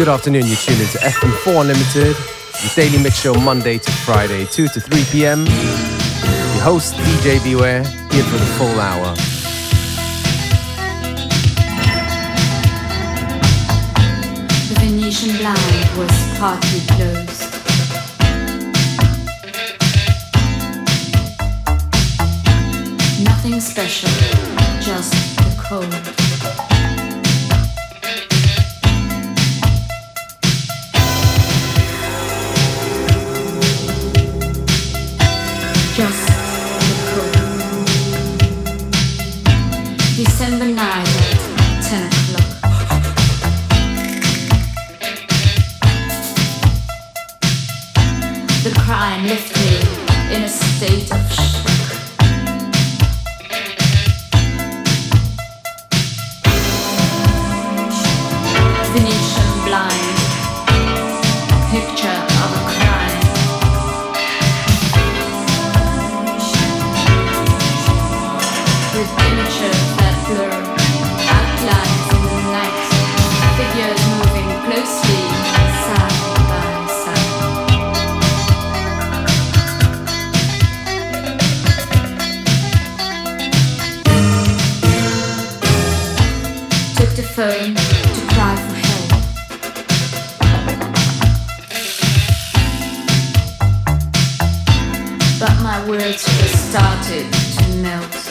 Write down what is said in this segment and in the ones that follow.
Good afternoon, you're tuned into FM4 Unlimited, the daily mix show Monday to Friday, 2 to 3 p.m. Your host, DJ Beware, here for the full hour. The Venetian blind was partly closed. Nothing special, just the cold. Words just started to melt.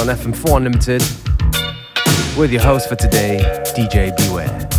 On FM4 Unlimited with your host for today, DJ Beware.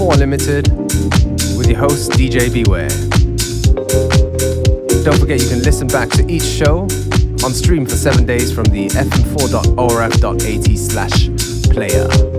4 Limited with your host, DJ Beware. Don't forget you can listen back to each show on stream for seven days from the fm4.orf.at slash player.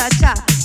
cha cha.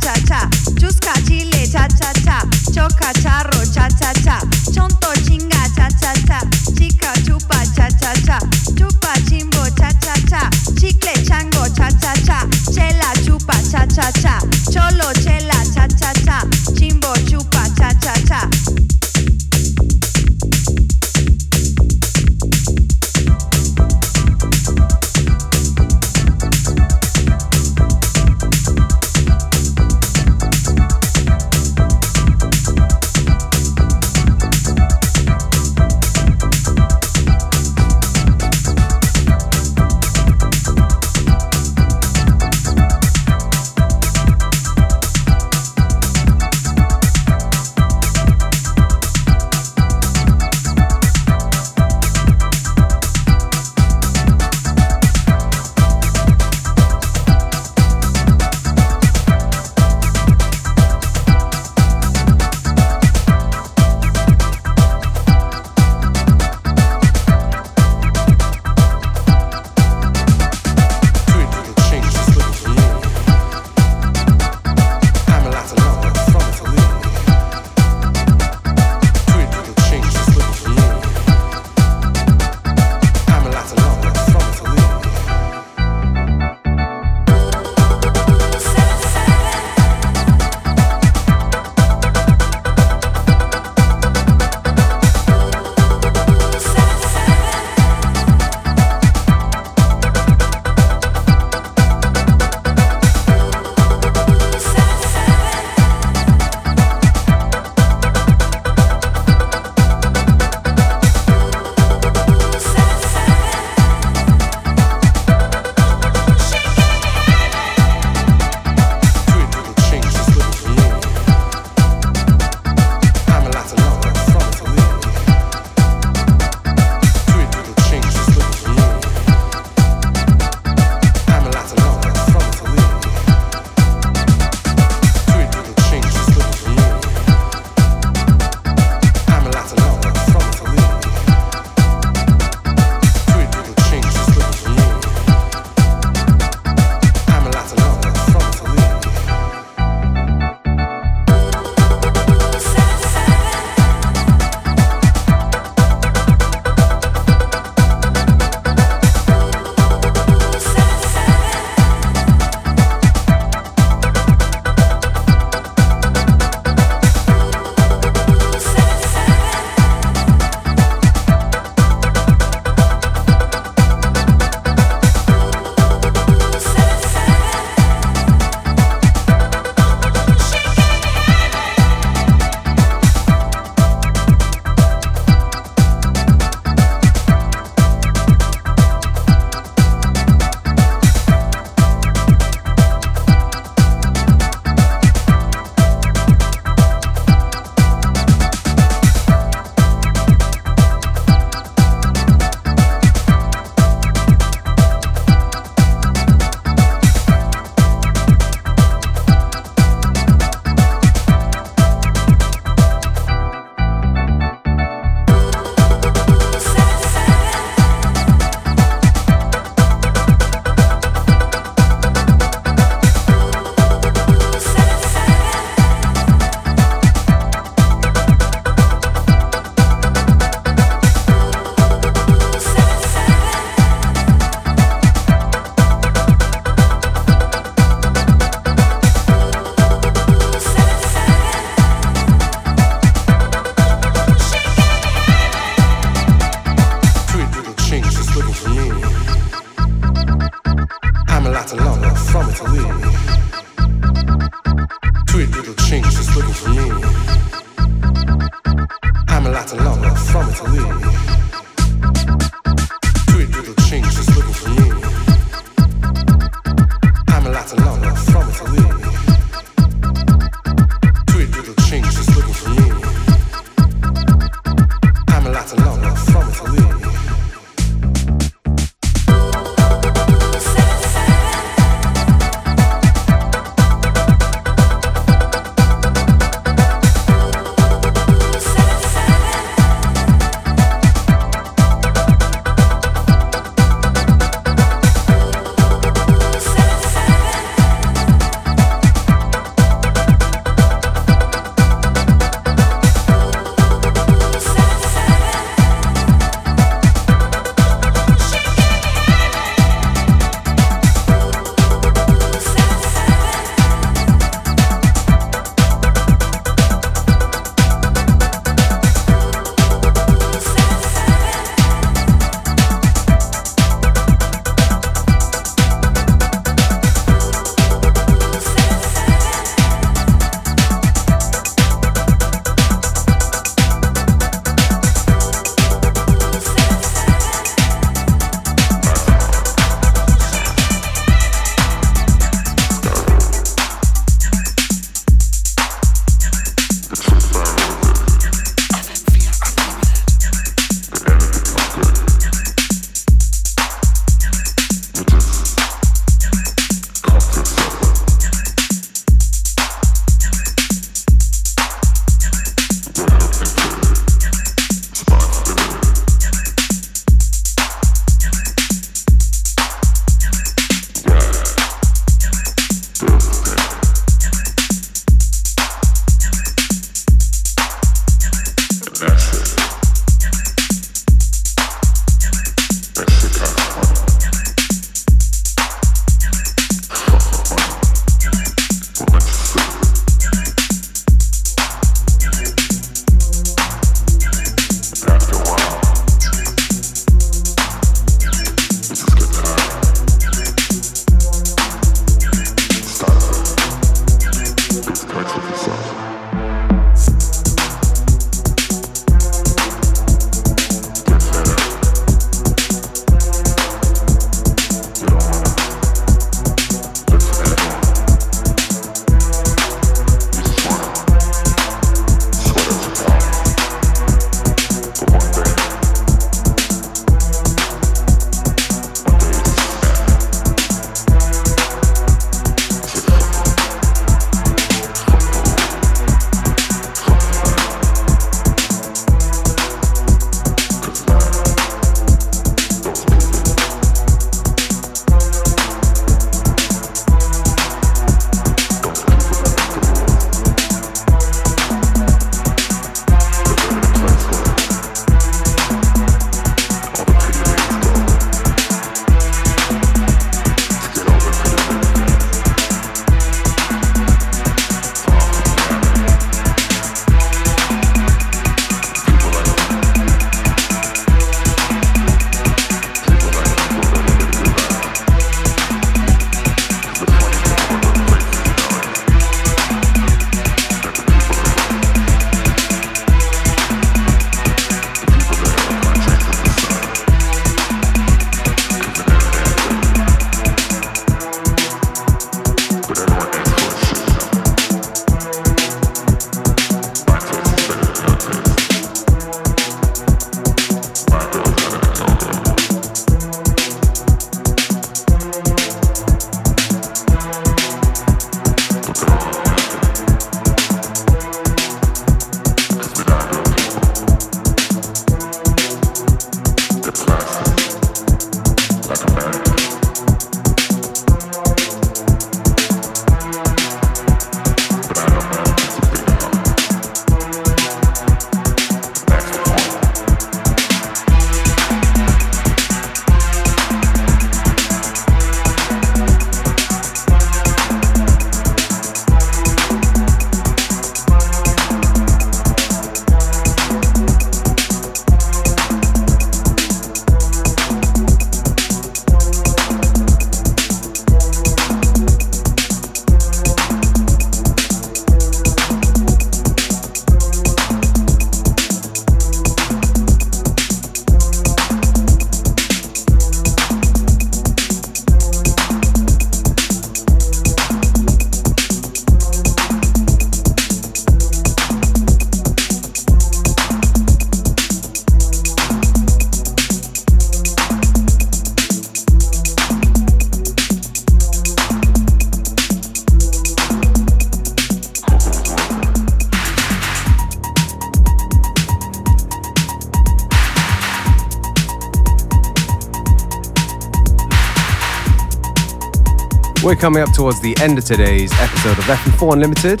We're coming up towards the end of today's episode of FM4 Unlimited.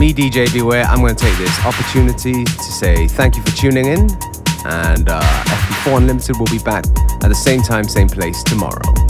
Me, DJ Beware, I'm going to take this opportunity to say thank you for tuning in. And uh, FM4 Unlimited will be back at the same time, same place tomorrow.